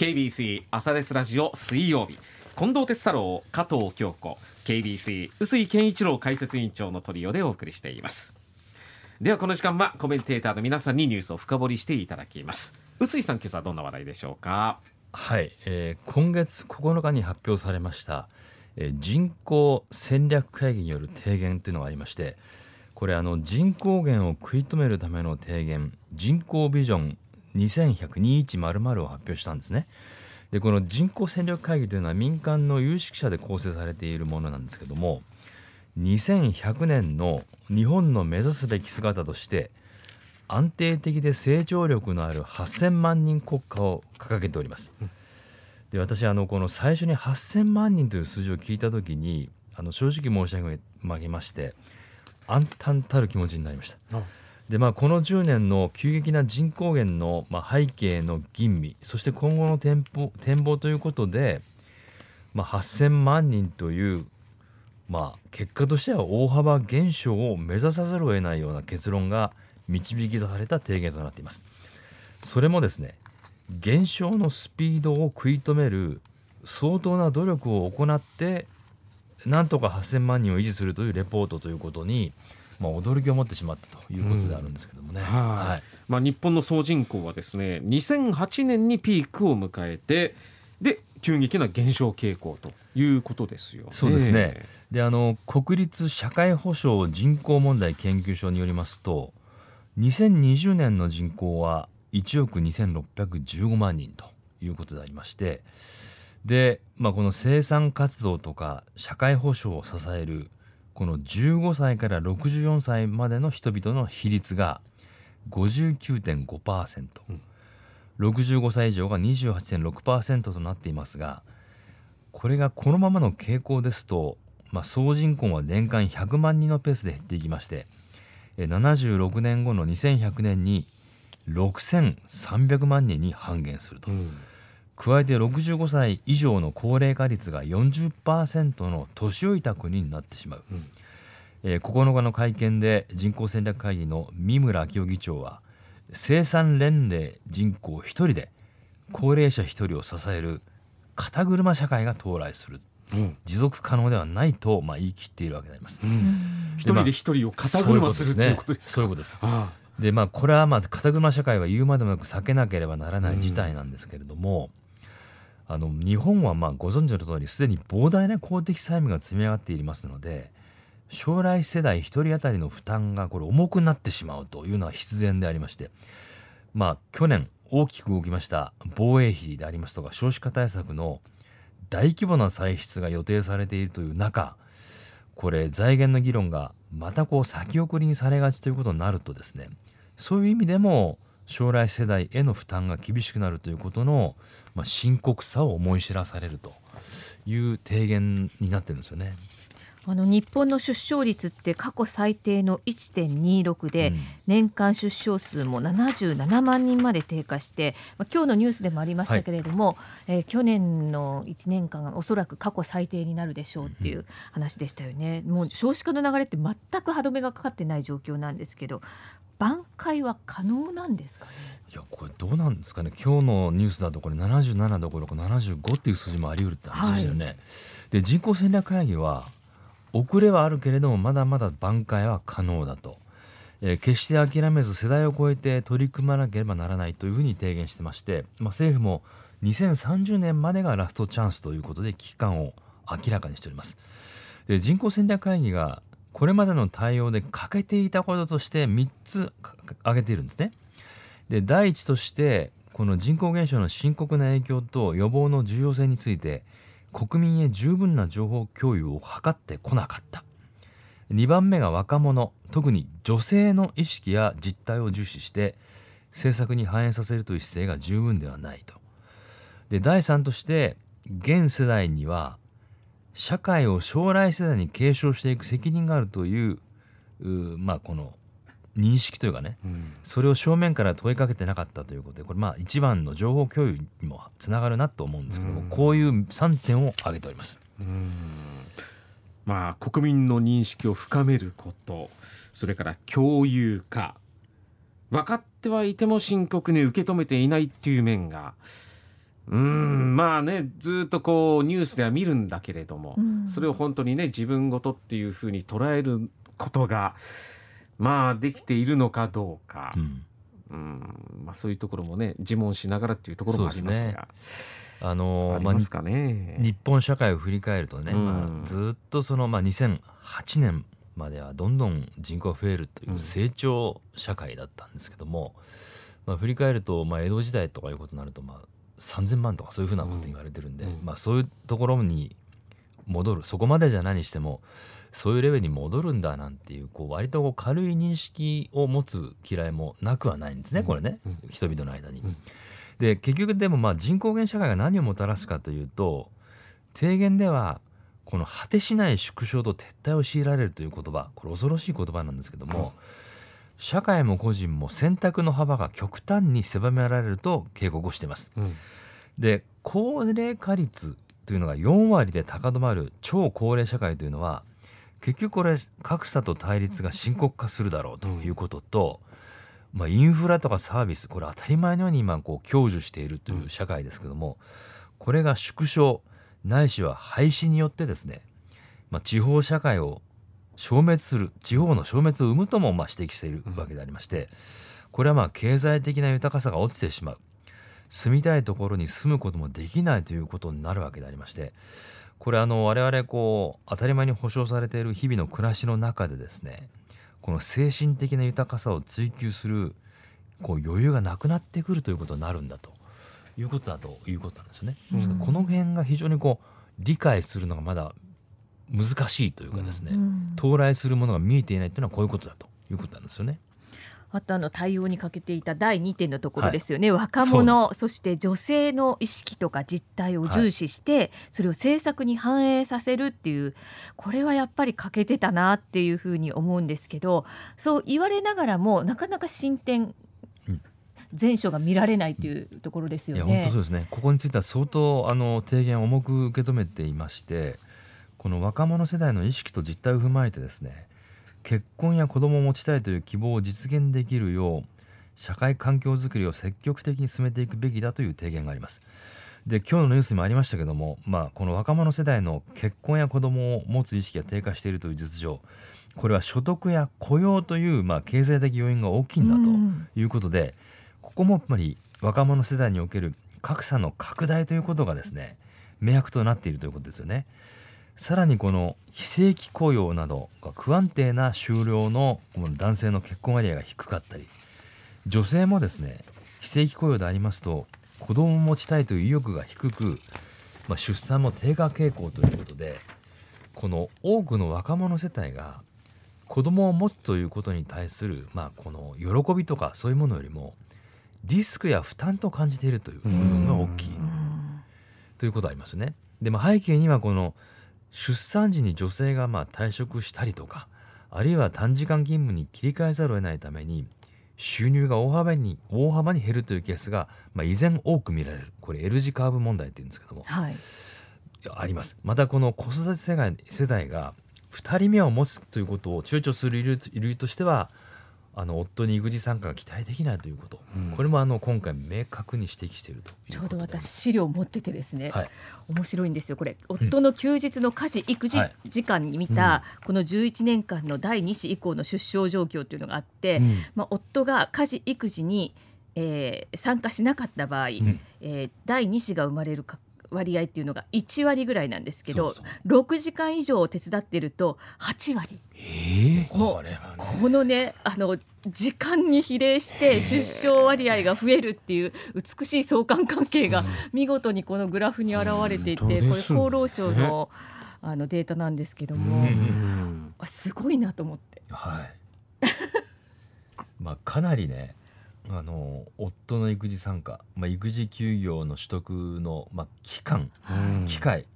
KBC 朝ですラジオ水曜日。近藤哲太郎加藤京子。KBC 臼井健一郎解説委員長のトリオでお送りしています。ではこの時間はコメンテーターの皆さんにニュースを深掘りしていただきます。臼井さん今朝どんな話題でしょうか？はい、えー、今月9日に発表されました、えー、人口戦略会議による提言というのがありましてこれあの人口減を食い止めるための提言人口ビジョン2100-2100を発表したんですねでこの人口戦略会議というのは民間の有識者で構成されているものなんですけども2100年の日本の目指すべき姿として安定的で成長力のある8000万人国家を掲げております。で私あのこの最初に8000万人という数字を聞いた時にあの正直申し上げまして暗淡たる気持ちになりました。でまあ、この10年の急激な人口減の、まあ、背景の吟味そして今後の展望展望ということで、まあ、8,000万人という、まあ、結果としては大幅減少を目指さざるを得ないような結論が導き出された提言となっています。それもですね減少のスピードを食い止める相当な努力を行ってなんとか8,000万人を維持するというレポートということにまあ、驚きを持ってしまったということであるんですけどもね、うん、はい、まあ、日本の総人口はですね2008年にピークを迎えてで急激な減少傾向ということですよ、ね、そうですね。であの国立社会保障人口問題研究所によりますと2020年の人口は1億2615万人ということでありましてで、まあ、この生産活動とか社会保障を支えるこの15歳から64歳までの人々の比率が59.5%、うん、65歳以上が28.6%となっていますがこれがこのままの傾向ですと、まあ、総人口は年間100万人のペースで減っていきまして76年後の2100年に6300万人に半減すると。うん加えて65歳以上の高齢化率が40%の年老いた国になってしまう、うん。えー、9日の会見で人口戦略会議の三村明夫議長は生産年齢人口1人で高齢者1人を支える肩車社会が到来する、うん、持続可能ではないと、まあ、言い切っているわけであります。うん、一人で一人を肩車するということですそういうことです。でまあこれはまあ肩車社会は言うまでもなく避けなければならない事態なんですけれども、あの日本はまあご存知の通りすでに膨大な公的債務が積み上がっていますので将来世代1人当たりの負担がこれ重くなってしまうというのは必然でありましてまあ去年大きく動きました防衛費でありますとか少子化対策の大規模な歳出が予定されているという中これ財源の議論がまたこう先送りにされがちということになるとですねそういう意味でも将来世代への負担が厳しくなるということの、まあ、深刻さを思い知らされるという提言になってるんですよね。あの日本の出生率って過去最低の1.26で、うん、年間出生数も77万人まで低下して、まあ、今日のニュースでもありましたけれども、はい、えー、去年の1年間がおそらく過去最低になるでしょうっていう話でしたよね。うん、もう少子化の流れって全く歯止めがかかってない状況なんですけど挽回は可能なんですかね？いやこれどうなんですかね？今日のニュースだとこれ77どころか75っていう数字もあり得るって話ですよね。はい、で人口戦略会議は遅れはあるけれどもまだまだ挽回は可能だと、えー、決して諦めず世代を超えて取り組まなければならないというふうに提言してまして、まあ、政府も2030年までがラストチャンスということで危機感を明らかにしております。で人口戦略会議がこれまでの対応で欠けていたこととして3つ挙げているんですね。で第一としてこの人口減少の深刻な影響と予防の重要性について国民へ十分な情報共有を図ってこなかった2番目が若者特に女性の意識や実態を重視して政策に反映させるという姿勢が十分ではないとで第3として現世代には社会を将来世代に継承していく責任があるというまあこの認識というかね、うん、それを正面から問いかけてなかったということでこれまあ一番の情報共有にもつながるなと思うんですけども、うん、こういう3点を挙げております。うん。まあ、国民の認識を深めることそれから共有化。分かってはいても深刻に受け止めていないっていう面がうん。まあねずっとこうニュースでは見るんだけれども、うん。それを本当にね自分ごとっていうふうに捉えることがまあできているのかどうか、うん。うん。まあ、そういうところもね自問しながらっていうところもありますが。あのまあますかね。日本社会を振り返るとね、うん。まあ、ずっとその、まあ、2008年まではどんどん人口が増えるという成長社会だったんですけども、まあ、振り返ると、まあ、江戸時代とかいうことになると、まあ、3,000万とかそういうふうなこと言われてるんで、うんうんまあ、そういうところに戻る。そこまでじゃ何してもそういうレベルに戻るんだなんていうこう割とこう軽い認識を持つ嫌いもなくはないんですねこれね、うん人々の間に。うんで結局でもまあ人口減社会が何をもたらすかというと提言ではこの果てしない縮小と撤退を強いられるという言葉これ恐ろしい言葉なんですけども、社会も個人も選択の幅が極端に狭められると警告をしています。うんで高齢化率というのが4割で高止まる超高齢社会というのは結局これ格差と対立が深刻化するだろうということと、まあ、インフラとかサービスこれ当たり前のように今こう享受しているという社会ですけどもこれが縮小ないしは廃止によってですね、まあ、地方社会を消滅する地方の消滅を生むともまあ指摘しているわけでありましてこれはまあ経済的な豊かさが落ちてしまう。住みたいところに住むこともできないということになるわけでありましてこれあの我々こう当たり前に保障されている日々の暮らしの中でですねこの精神的な豊かさを追求するこう余裕がなくなってくるということになるんだと。いうことだということなんですよね。うん。この辺が非常にこう理解するのがまだ難しいというかですね、うん。到来するものが見えていないというのはこういうことだということなんですよね。あとあの対応に欠けていた第2点のところですよね、い。若者そして女性の意識とか実態を重視して、それを政策に反映させるっていうこれはやっぱり欠けてたなっていうふうに思うんですけどそう言われながらもなかなか進展うん。前書が見られないというところですよね。いや本当そうですね。ここについては相当あの提言を重く受け止めていましてこの若者世代の意識と実態を踏まえてですね結婚や子供を持ちたいという希望を実現できるよう社会環境づくりを積極的に進めていくべきだという提言があります。で今日のニュースにもありましたけども、まあ、この若者世代の結婚や子供を持つ意識が低下しているという実情これは所得や雇用という、まあ、経済的要因が大きいんだと。うんいうことでここもやっぱり若者世代における格差の拡大ということがですね明白となっているということですよね。さらにこの非正規雇用などが不安定な就労のこの男性の結婚割合が低かったり女性もですね非正規雇用でありますと子供を持ちたいという意欲が低く、まあ、出産も低下傾向ということでこの多くの若者世帯が子供を持つということに対する、まあ、この喜びとかそういうものよりもリスクや負担と感じているという部分が大きいということがありますね。で、まあ、背景にはこの出産時に女性がまあ退職したりとかあるいは短時間勤務に切り替えざるを得ないために収入が大幅に大幅に減るというケースが、まあ、依然多く見られる。これ L 字カーブ問題って言うんですけども。はい。あります。またこの子育て世代世代が2人目を持つということを躊躇する理由としてはあの夫に育児参加が期待できないということ、うん。これもあの今回明確に指摘しているといちょうど私資料を持っててですね、はい。面白いんですよこれ。夫の休日の家事育児はい。時間に見たこの11年間の第2子以降の出生状況というのがあって、うん。まあ、夫が家事育児に、えー参加しなかった場合、ん。えー第2子が生まれるか割合っていうのが1割ぐらいなんですけどそうそう。6時間以上手伝ってると8割。ええもうこのねあの時間に比例して出生割合が増えるっていう美しい相関関係が見事にこのグラフに現れていて、これ厚労省のあのデータなんですけども、すごいなと思って。はい。まあかなりね、あの夫の育児参加、まあ育児休業の取得のまあ期間、うん。機会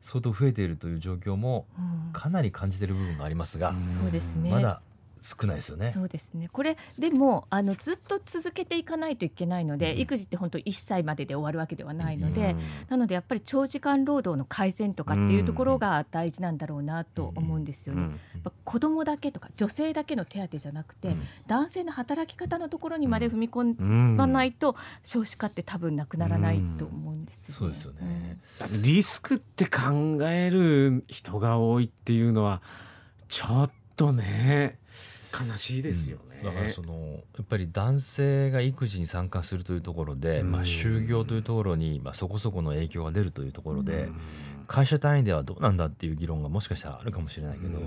相当増えているという状況もうん。かなり感じている部分がありますが、そうですね。まだ少ないですよね。そうですね。これでもあのずっと続けていかないといけないので、うん。育児って本当1歳までで終わるわけではないので、うん。なのでやっぱり長時間労働の改善とかっていうところが大事なんだろうなと思うんですよね。うん。子供だけとか女性だけの手当じゃなくて、うん。男性の働き方のところにまで踏み込うんまないと少子化って多分なくならないと思うんですよね。そうですよね。リスクって考える人が多いっていうのはちょっとね悲しいですよね。だからそのやっぱり男性が育児に参加するというところで、うん。まあ、就業というところに、まあ、そこそこの影響が出るというところで、うん。会社単位ではどうなんだっていう議論がもしかしたらあるかもしれないけど、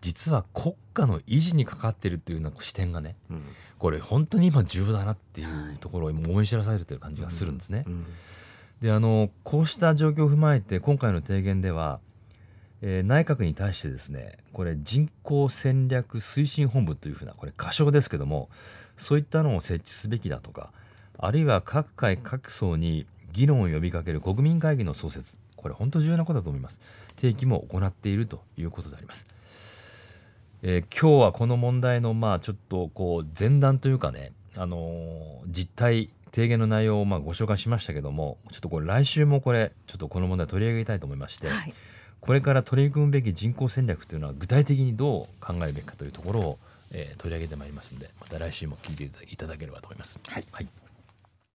実は国家の維持にかかってるっていうような視点がねうん。これ本当に今重要だなっていうところを思い知らされてる感じがするんですね。うん。であのこうした状況を踏まえて今回の提言では、えー内閣に対してですねこれ人口戦略推進本部というふうなこれ仮称ですけどもそういったのを設置すべきだとかあるいは各界各層に議論を呼びかける国民会議の創設これ本当重要なことだと思います。提起も行っているということであります、えー今日はこの問題のまあちょっとこう前段というかねあのー実態提言の内容をまあご紹介しましたけどもちょっとこれ来週もこれちょっとこの問題取り上げたいと思いまして、はい。これから取り組むべき人口戦略というのは具体的にどう考えるべきかというところを、えー取り上げてまいりますのでまた来週も聞いていただければと思います。はいはい